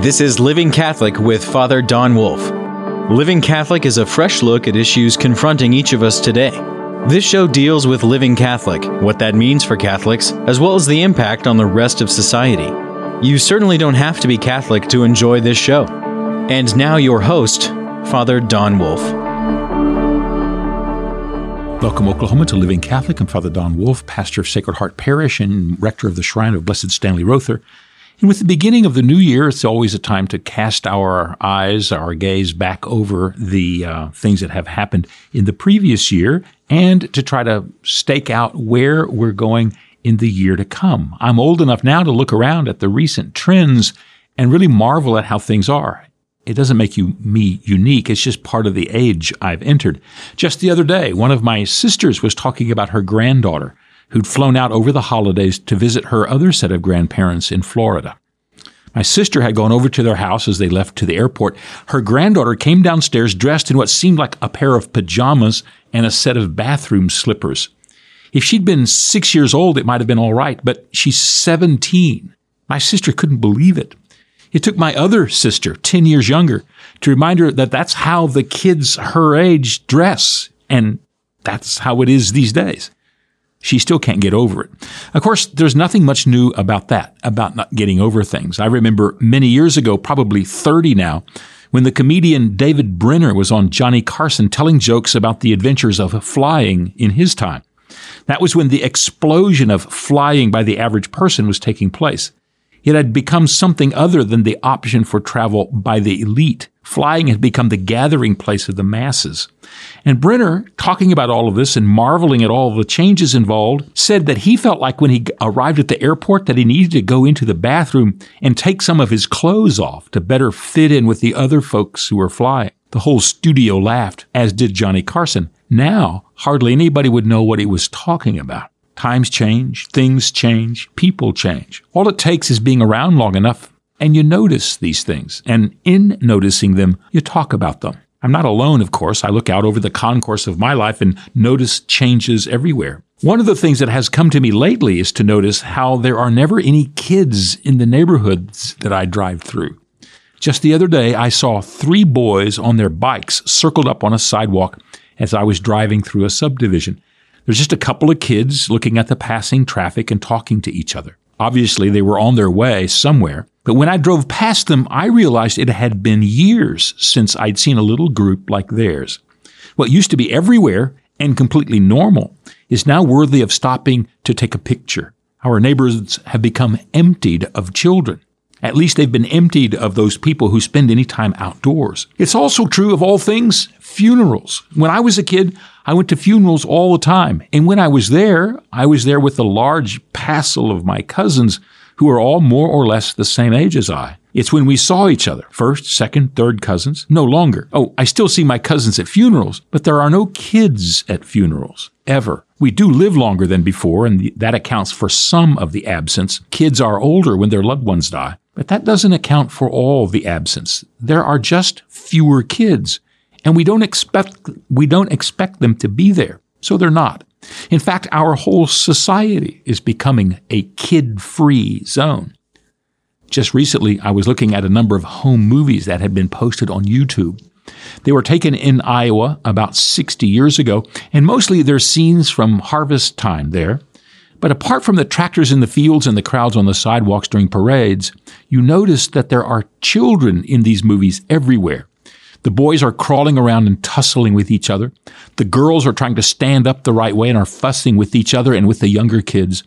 This is Living Catholic with Father Don Wolf. Living Catholic is a fresh look at issues confronting each of us today. This show deals with living Catholic, what that means for Catholics, as well as the impact on the rest of society. You certainly don't have to be Catholic to enjoy this show. And now, your host, Father Don Wolf. Welcome, Oklahoma, to Living Catholic. I'm Father Don Wolf, pastor of Sacred Heart Parish and rector of the Shrine of Blessed Stanley Rother. And with the beginning of the new year, it's always a time to cast our eyes, our gaze back over the uh, things that have happened in the previous year and to try to stake out where we're going in the year to come. I'm old enough now to look around at the recent trends and really marvel at how things are. It doesn't make you me unique. It's just part of the age I've entered. Just the other day, one of my sisters was talking about her granddaughter who'd flown out over the holidays to visit her other set of grandparents in Florida. My sister had gone over to their house as they left to the airport. Her granddaughter came downstairs dressed in what seemed like a pair of pajamas and a set of bathroom slippers. If she'd been six years old, it might have been all right, but she's 17. My sister couldn't believe it. It took my other sister, 10 years younger, to remind her that that's how the kids her age dress, and that's how it is these days. She still can't get over it. Of course, there's nothing much new about that, about not getting over things. I remember many years ago, probably 30 now, when the comedian David Brenner was on Johnny Carson telling jokes about the adventures of flying in his time. That was when the explosion of flying by the average person was taking place. It had become something other than the option for travel by the elite. Flying had become the gathering place of the masses. And Brenner, talking about all of this and marveling at all the changes involved, said that he felt like when he arrived at the airport that he needed to go into the bathroom and take some of his clothes off to better fit in with the other folks who were flying. The whole studio laughed, as did Johnny Carson. Now, hardly anybody would know what he was talking about. Times change, things change, people change. All it takes is being around long enough and you notice these things. And in noticing them, you talk about them. I'm not alone, of course. I look out over the concourse of my life and notice changes everywhere. One of the things that has come to me lately is to notice how there are never any kids in the neighborhoods that I drive through. Just the other day, I saw three boys on their bikes circled up on a sidewalk as I was driving through a subdivision. There's just a couple of kids looking at the passing traffic and talking to each other. Obviously, they were on their way somewhere. But when I drove past them, I realized it had been years since I'd seen a little group like theirs. What used to be everywhere and completely normal is now worthy of stopping to take a picture. Our neighborhoods have become emptied of children. At least they've been emptied of those people who spend any time outdoors. It's also true of all things funerals. When I was a kid, I went to funerals all the time. And when I was there, I was there with a large passel of my cousins who are all more or less the same age as I. It's when we saw each other, first, second, third cousins, no longer. Oh, I still see my cousins at funerals, but there are no kids at funerals, ever. We do live longer than before, and that accounts for some of the absence. Kids are older when their loved ones die, but that doesn't account for all the absence. There are just fewer kids, and we don't expect, we don't expect them to be there. So they're not. In fact, our whole society is becoming a kid free zone. Just recently, I was looking at a number of home movies that had been posted on YouTube. They were taken in Iowa about 60 years ago, and mostly they're scenes from harvest time there. But apart from the tractors in the fields and the crowds on the sidewalks during parades, you notice that there are children in these movies everywhere. The boys are crawling around and tussling with each other. The girls are trying to stand up the right way and are fussing with each other and with the younger kids.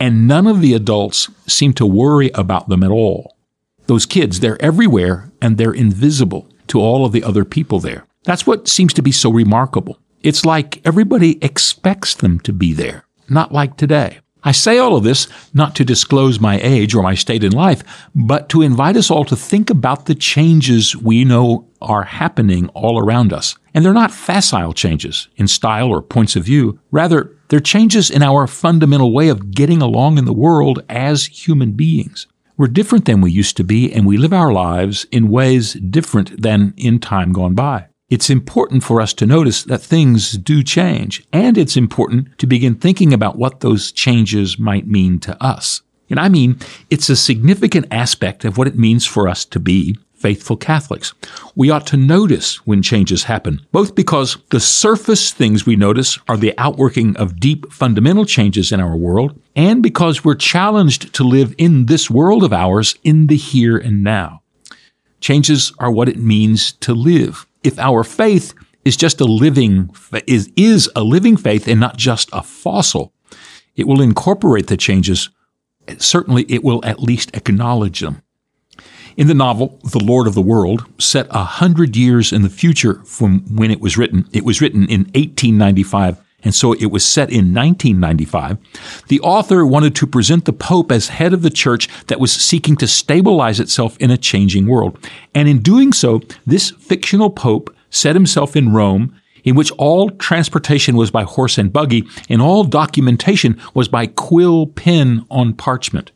And none of the adults seem to worry about them at all. Those kids, they're everywhere and they're invisible to all of the other people there. That's what seems to be so remarkable. It's like everybody expects them to be there, not like today. I say all of this not to disclose my age or my state in life, but to invite us all to think about the changes we know are happening all around us. And they're not facile changes in style or points of view. Rather, they're changes in our fundamental way of getting along in the world as human beings. We're different than we used to be, and we live our lives in ways different than in time gone by. It's important for us to notice that things do change, and it's important to begin thinking about what those changes might mean to us. And I mean, it's a significant aspect of what it means for us to be faithful Catholics. We ought to notice when changes happen, both because the surface things we notice are the outworking of deep fundamental changes in our world, and because we're challenged to live in this world of ours in the here and now. Changes are what it means to live. If our faith is just a living, is, is a living faith and not just a fossil, it will incorporate the changes. Certainly it will at least acknowledge them. In the novel, The Lord of the World, set a hundred years in the future from when it was written, it was written in 1895, and so it was set in 1995. The author wanted to present the Pope as head of the church that was seeking to stabilize itself in a changing world. And in doing so, this fictional Pope set himself in Rome in which all transportation was by horse and buggy, and all documentation was by quill pen on parchment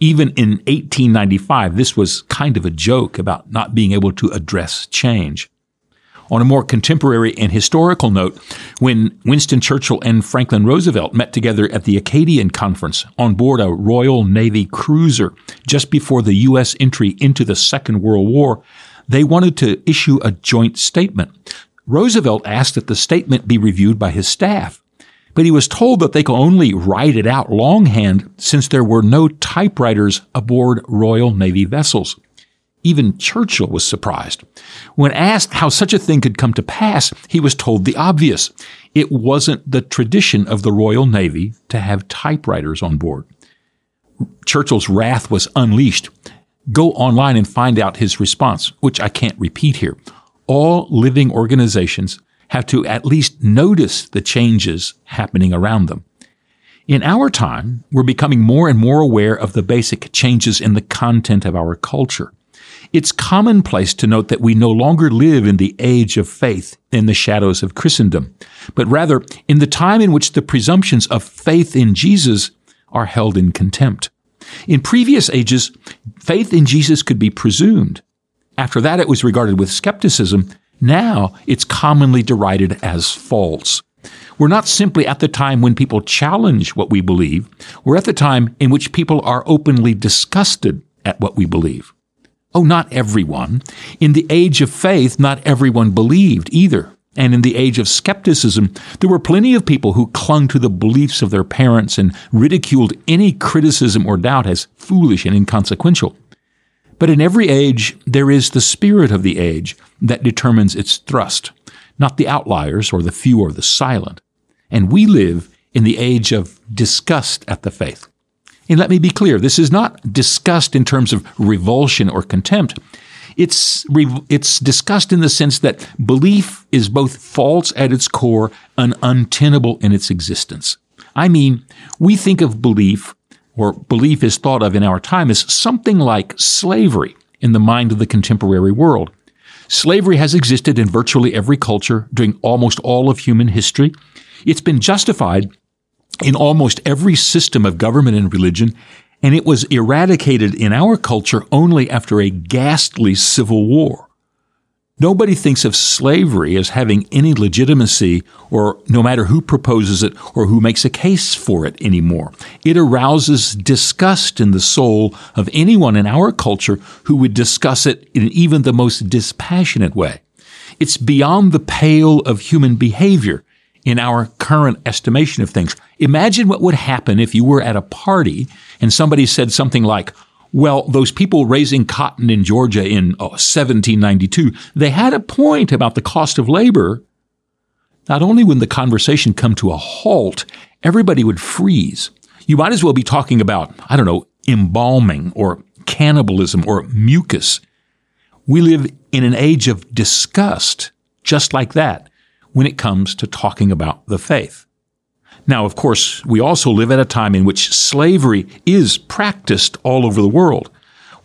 even in 1895, this was kind of a joke about not being able to address change. On a more contemporary and historical note, when Winston Churchill and Franklin Roosevelt met together at the Acadian Conference on board a Royal Navy cruiser just before the U.S. entry into the Second World War, they wanted to issue a joint statement. Roosevelt asked that the statement be reviewed by his staff but he was told that they could only write it out longhand since there were no typewriters aboard Royal Navy vessels. Even Churchill was surprised. When asked how such a thing could come to pass, he was told the obvious. It wasn't the tradition of the Royal Navy to have typewriters on board. Churchill's wrath was unleashed. Go online and find out his response, which I can't repeat here. All living organizations have to at least notice the changes happening around them. In our time, we're becoming more and more aware of the basic changes in the content of our culture. It's commonplace to note that we no longer live in the age of faith in the shadows of Christendom, but rather in the time in which the presumptions of faith in Jesus are held in contempt. In previous ages, faith in Jesus could be presumed. After that, it was regarded with skepticism now it's commonly derided as false. We're not simply at the time when people challenge what we believe. We're at the time in which people are openly disgusted at what we believe. Oh, not everyone. In the age of faith, not everyone believed either. And in the age of skepticism, there were plenty of people who clung to the beliefs of their parents and ridiculed any criticism or doubt as foolish and inconsequential. But in every age, there is the spirit of the age that determines its thrust, not the outliers or the few or the silent. And we live in the age of disgust at the faith. And let me be clear, this is not disgust in terms of revulsion or contempt. It's, it's disgust in the sense that belief is both false at its core and untenable in its existence. I mean, we think of belief or belief is thought of in our time as something like slavery in the mind of the contemporary world. Slavery has existed in virtually every culture during almost all of human history. It's been justified in almost every system of government and religion, and it was eradicated in our culture only after a ghastly civil war. Nobody thinks of slavery as having any legitimacy or no matter who proposes it or who makes a case for it anymore. It arouses disgust in the soul of anyone in our culture who would discuss it in even the most dispassionate way. It's beyond the pale of human behavior in our current estimation of things. Imagine what would happen if you were at a party and somebody said something like, well, those people raising cotton in Georgia in oh, 1792, they had a point about the cost of labor. Not only would the conversation come to a halt, everybody would freeze. You might as well be talking about, I don't know, embalming or cannibalism or mucus. We live in an age of disgust, just like that, when it comes to talking about the faith. Now, of course, we also live at a time in which slavery is practiced all over the world.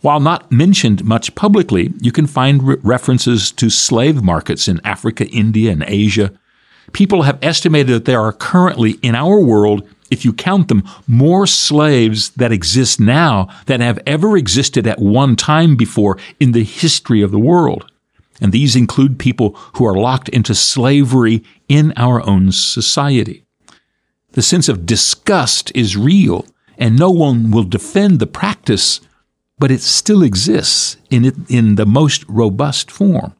While not mentioned much publicly, you can find re- references to slave markets in Africa, India, and Asia. People have estimated that there are currently in our world, if you count them, more slaves that exist now than have ever existed at one time before in the history of the world. And these include people who are locked into slavery in our own society. The sense of disgust is real, and no one will defend the practice, but it still exists in, it, in the most robust form.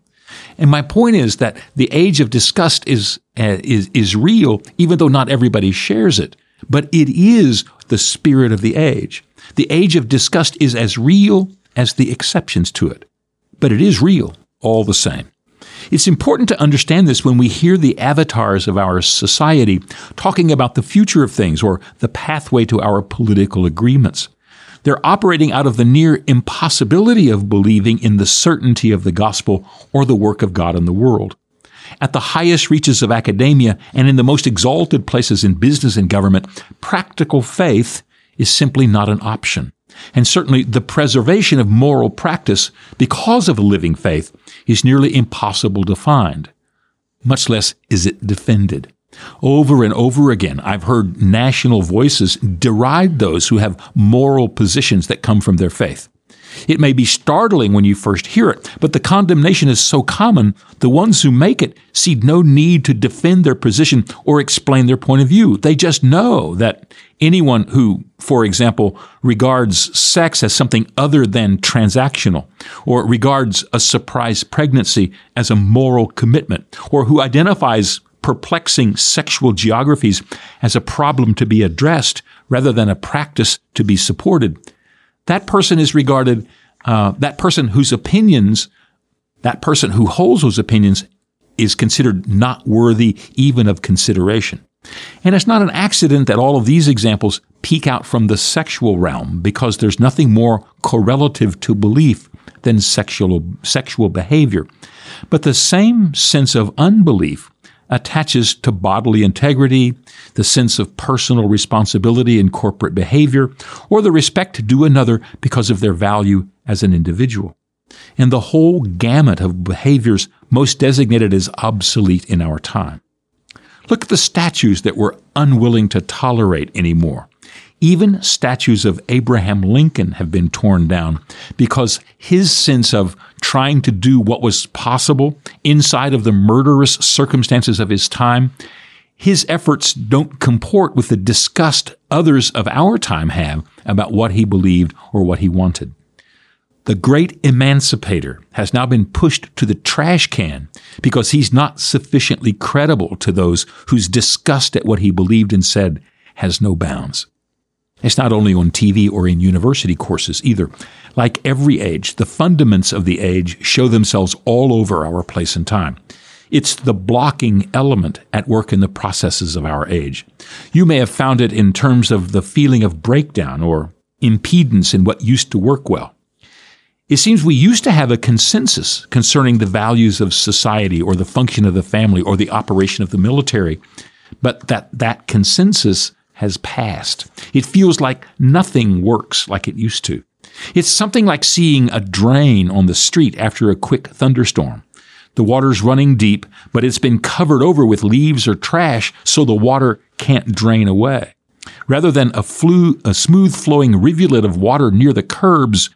And my point is that the age of disgust is, uh, is, is real, even though not everybody shares it. But it is the spirit of the age. The age of disgust is as real as the exceptions to it. But it is real all the same. It's important to understand this when we hear the avatars of our society talking about the future of things or the pathway to our political agreements. They're operating out of the near impossibility of believing in the certainty of the gospel or the work of God in the world. At the highest reaches of academia and in the most exalted places in business and government, practical faith is simply not an option. And certainly the preservation of moral practice because of a living faith is nearly impossible to find, much less is it defended. Over and over again, I've heard national voices deride those who have moral positions that come from their faith. It may be startling when you first hear it, but the condemnation is so common, the ones who make it see no need to defend their position or explain their point of view. They just know that anyone who, for example, regards sex as something other than transactional, or regards a surprise pregnancy as a moral commitment, or who identifies perplexing sexual geographies as a problem to be addressed rather than a practice to be supported, that person is regarded, uh, that person whose opinions, that person who holds those opinions is considered not worthy even of consideration. And it's not an accident that all of these examples peek out from the sexual realm because there's nothing more correlative to belief than sexual, sexual behavior. But the same sense of unbelief attaches to bodily integrity, the sense of personal responsibility in corporate behavior, or the respect to do another because of their value as an individual. And the whole gamut of behaviors most designated as obsolete in our time. Look at the statues that we're unwilling to tolerate anymore. Even statues of Abraham Lincoln have been torn down because his sense of trying to do what was possible inside of the murderous circumstances of his time, his efforts don't comport with the disgust others of our time have about what he believed or what he wanted. The great emancipator has now been pushed to the trash can because he's not sufficiently credible to those whose disgust at what he believed and said has no bounds. It's not only on TV or in university courses either. Like every age, the fundaments of the age show themselves all over our place and time. It's the blocking element at work in the processes of our age. You may have found it in terms of the feeling of breakdown or impedance in what used to work well. It seems we used to have a consensus concerning the values of society or the function of the family or the operation of the military, but that that consensus has passed. It feels like nothing works like it used to. It's something like seeing a drain on the street after a quick thunderstorm. The water's running deep, but it's been covered over with leaves or trash so the water can't drain away. Rather than a, flu, a smooth flowing rivulet of water near the curbs,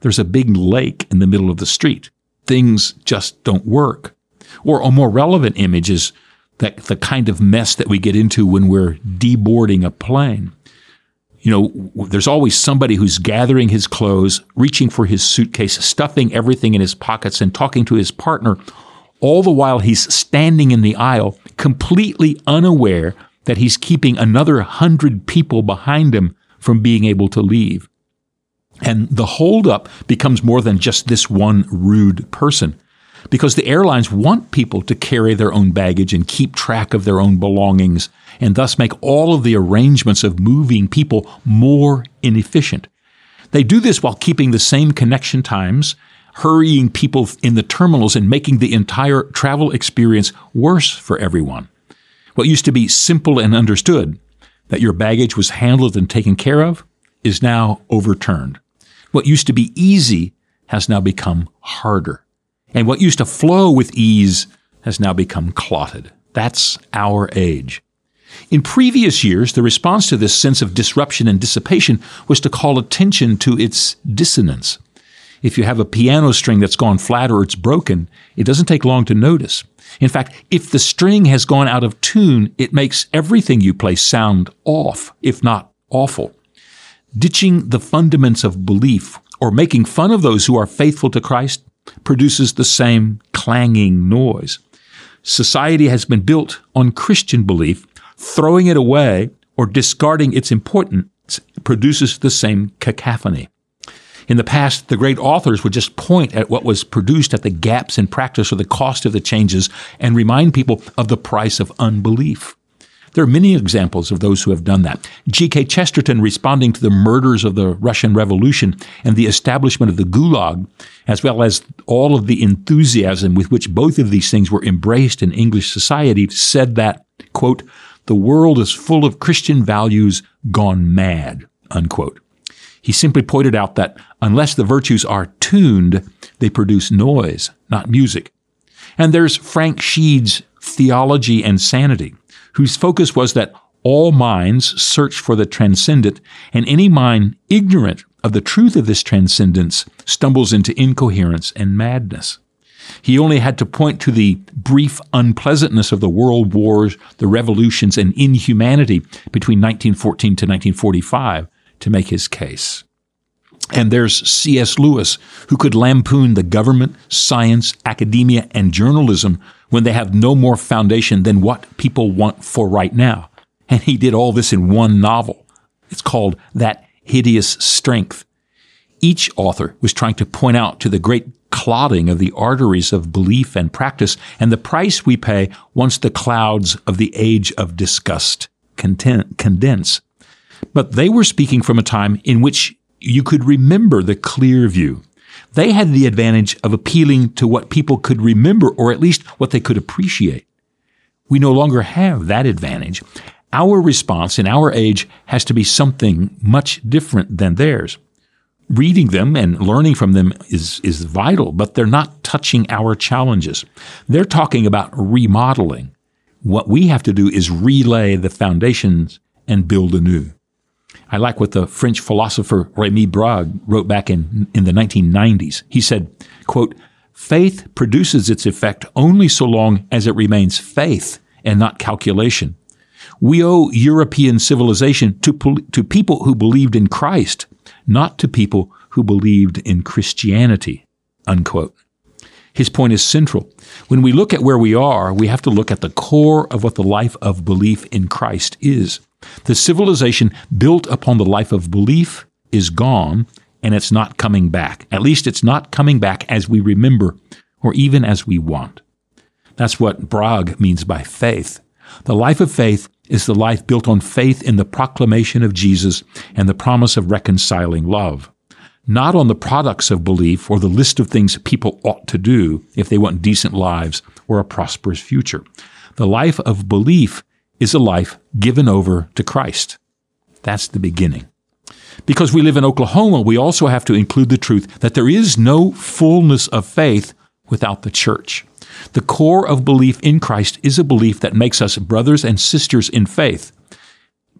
there's a big lake in the middle of the street. Things just don't work. Or a more relevant image is that the kind of mess that we get into when we're deboarding a plane. You know, there's always somebody who's gathering his clothes, reaching for his suitcase, stuffing everything in his pockets, and talking to his partner, all the while he's standing in the aisle, completely unaware that he's keeping another hundred people behind him from being able to leave. And the holdup becomes more than just this one rude person because the airlines want people to carry their own baggage and keep track of their own belongings and thus make all of the arrangements of moving people more inefficient. They do this while keeping the same connection times, hurrying people in the terminals and making the entire travel experience worse for everyone. What used to be simple and understood, that your baggage was handled and taken care of, is now overturned. What used to be easy has now become harder. And what used to flow with ease has now become clotted. That's our age. In previous years, the response to this sense of disruption and dissipation was to call attention to its dissonance. If you have a piano string that's gone flat or it's broken, it doesn't take long to notice. In fact, if the string has gone out of tune, it makes everything you play sound off, if not awful. ditching the fundaments of belief or making fun of those who are faithful to Christ produces the same clanging noise. Society has been built on Christian belief. Throwing it away or discarding its importance produces the same cacophony. In the past, the great authors would just point at what was produced at the gaps in practice or the cost of the changes and remind people of the price of unbelief. There are many examples of those who have done that. G.K. Chesterton, responding to the murders of the Russian Revolution and the establishment of the Gulag, as well as all of the enthusiasm with which both of these things were embraced in English society, said that, quote, the world is full of Christian values gone mad, unquote. He simply pointed out that unless the virtues are tuned, they produce noise, not music. And there's Frank Sheed's Theology and Sanity, whose focus was that all minds search for the transcendent, and any mind ignorant of the truth of this transcendence stumbles into incoherence and madness. He only had to point to the brief unpleasantness of the world wars, the revolutions, and inhumanity between 1914 to 1945 to make his case. And there's C.S. Lewis, who could lampoon the government, science, academia, and journalism when they have no more foundation than what people want for right now. And he did all this in one novel. It's called That Hideous Strength. Each author was trying to point out to the great clotting of the arteries of belief and practice and the price we pay once the clouds of the age of disgust condense. But they were speaking from a time in which you could remember the clear view. They had the advantage of appealing to what people could remember or at least what they could appreciate. We no longer have that advantage. Our response in our age has to be something much different than theirs. Reading them and learning from them is, is vital, but they're not touching our challenges. They're talking about remodeling. What we have to do is relay the foundations and build anew. I like what the French philosopher Remy Brague wrote back in, in the 1990s. He said, quote, faith produces its effect only so long as it remains faith and not calculation. We owe European civilization to, to people who believed in Christ, not to people who believed in Christianity, unquote. His point is central. When we look at where we are, we have to look at the core of what the life of belief in Christ is. The civilization built upon the life of belief is gone and it's not coming back. At least it's not coming back as we remember or even as we want. That's what Brague means by faith. The life of faith is the life built on faith in the proclamation of Jesus and the promise of reconciling love. Not on the products of belief or the list of things people ought to do if they want decent lives or a prosperous future. The life of belief is a life given over to Christ. That's the beginning. Because we live in Oklahoma, we also have to include the truth that there is no fullness of faith without the church. The core of belief in Christ is a belief that makes us brothers and sisters in faith.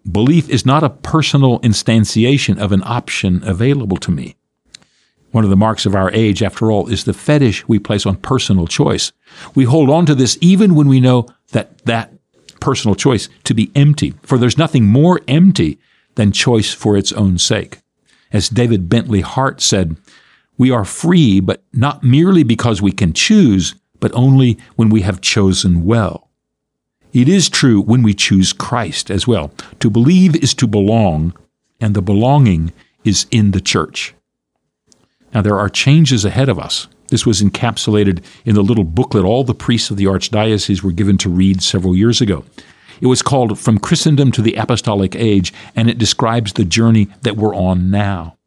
Belief is not a personal instantiation of an option available to me. One of the marks of our age, after all, is the fetish we place on personal choice. We hold on to this even when we know that that personal choice to be empty, for there's nothing more empty than choice for its own sake. As David Bentley Hart said, we are free, but not merely because we can choose, but only when we have chosen well. It is true when we choose Christ as well. To believe is to belong, and the belonging is in the church. Now, there are changes ahead of us. This was encapsulated in the little booklet all the priests of the archdiocese were given to read several years ago. It was called From Christendom to the Apostolic Age, and it describes the journey that we're on now.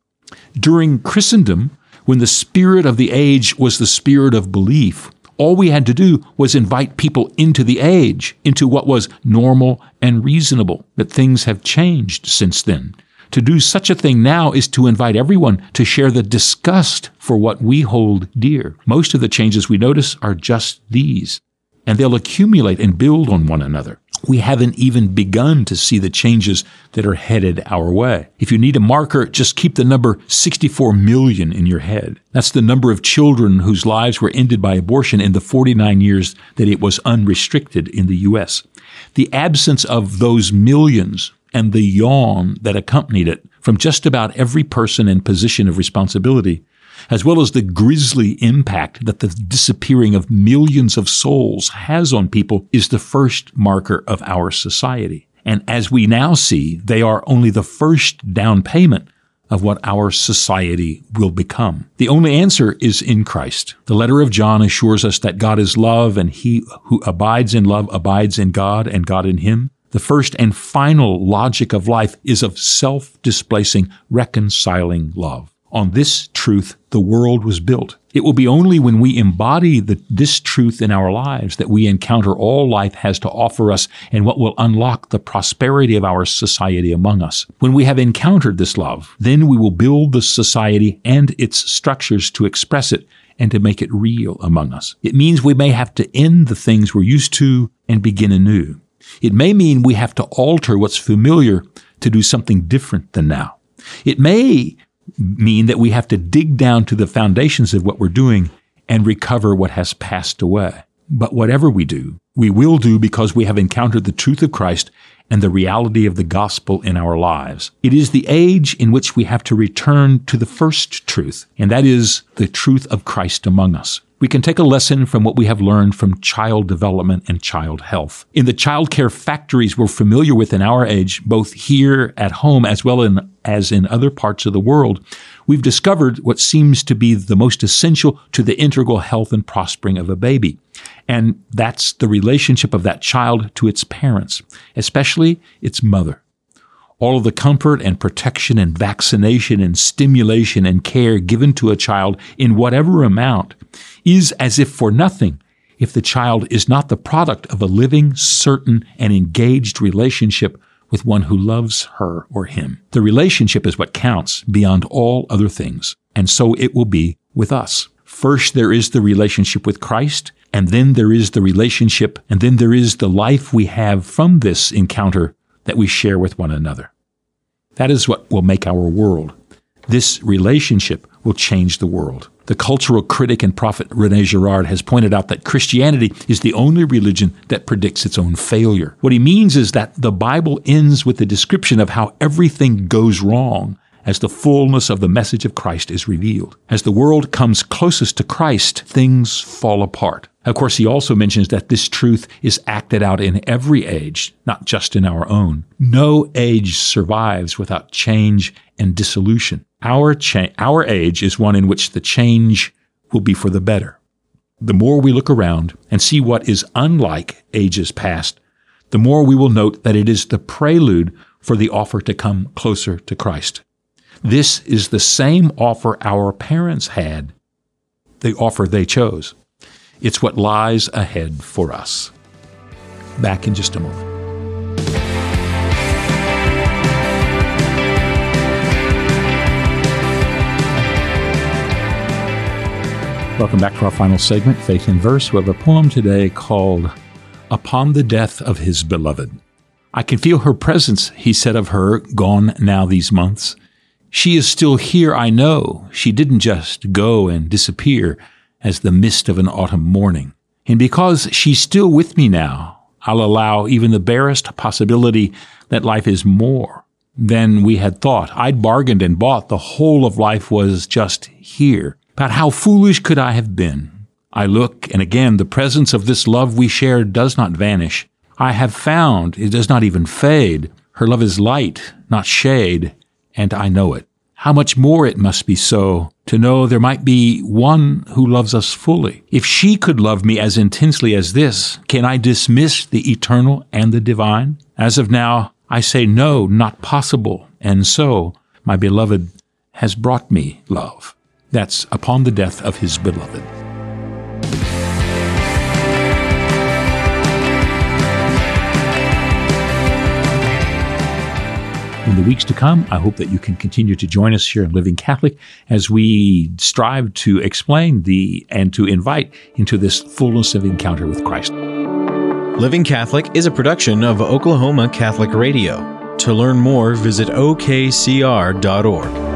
During Christendom, when the spirit of the age was the spirit of belief, all we had to do was invite people into the age, into what was normal and reasonable. But things have changed since then. To do such a thing now is to invite everyone to share the disgust for what we hold dear. Most of the changes we notice are just these, and they'll accumulate and build on one another. We haven't even begun to see the changes that are headed our way. If you need a marker, just keep the number 64 million in your head. That's the number of children whose lives were ended by abortion in the 49 years that it was unrestricted in the U.S. The absence of those millions and the yawn that accompanied it from just about every person in position of responsibility, as well as the grisly impact that the disappearing of millions of souls has on people, is the first marker of our society. And as we now see, they are only the first down payment of what our society will become. The only answer is in Christ. The letter of John assures us that God is love and he who abides in love abides in God and God in him. The first and final logic of life is of self-displacing, reconciling love. On this truth, the world was built. It will be only when we embody the, this truth in our lives that we encounter all life has to offer us and what will unlock the prosperity of our society among us. When we have encountered this love, then we will build the society and its structures to express it and to make it real among us. It means we may have to end the things we're used to and begin anew. It may mean we have to alter what's familiar to do something different than now. It may mean that we have to dig down to the foundations of what we're doing and recover what has passed away. But whatever we do, we will do because we have encountered the truth of Christ and the reality of the gospel in our lives. It is the age in which we have to return to the first truth, and that is the truth of Christ among us. We can take a lesson from what we have learned from child development and child health. In the child care factories we're familiar with in our age, both here at home as well in, as in other parts of the world, we've discovered what seems to be the most essential to the integral health and prospering of a baby. And that's the relationship of that child to its parents, especially its mother all of the comfort and protection and vaccination and stimulation and care given to a child in whatever amount is as if for nothing if the child is not the product of a living, certain, and engaged relationship with one who loves her or him. The relationship is what counts beyond all other things. And so it will be with us. First, there is the relationship with Christ, and then there is the relationship, and then there is the life we have from this encounter that we share with one another. That is what will make our world. This relationship will change the world. The cultural critic and prophet Rene Girard has pointed out that Christianity is the only religion that predicts its own failure. What he means is that the Bible ends with the description of how everything goes wrong as the fullness of the message of Christ is revealed. As the world comes closest to Christ, things fall apart. Of course, he also mentions that this truth is acted out in every age, not just in our own. No age survives without change and dissolution. Our, cha- our age is one in which the change will be for the better. The more we look around and see what is unlike ages past, the more we will note that it is the prelude for the offer to come closer to Christ. This is the same offer our parents had, the offer they chose. It's what lies ahead for us. Back in just a moment. Welcome back to our final segment, Faith in Verse. We have a poem today called Upon the Death of His Beloved. I can feel her presence, he said of her, gone now these months. She is still here, I know. She didn't just go and disappear as the mist of an autumn morning. And because she's still with me now, I'll allow even the barest possibility that life is more than we had thought. I'd bargained and bought the whole of life was just here. But how foolish could I have been? I look, and again, the presence of this love we share does not vanish. I have found it does not even fade. Her love is light, not shade, and I know it. How much more it must be so to know there might be one who loves us fully. If she could love me as intensely as this, can I dismiss the eternal and the divine? As of now, I say no, not possible. And so, my beloved has brought me love. That's upon the death of his beloved. In the weeks to come, I hope that you can continue to join us here in Living Catholic as we strive to explain the and to invite into this fullness of encounter with Christ. Living Catholic is a production of Oklahoma Catholic Radio. To learn more, visit okcr.org.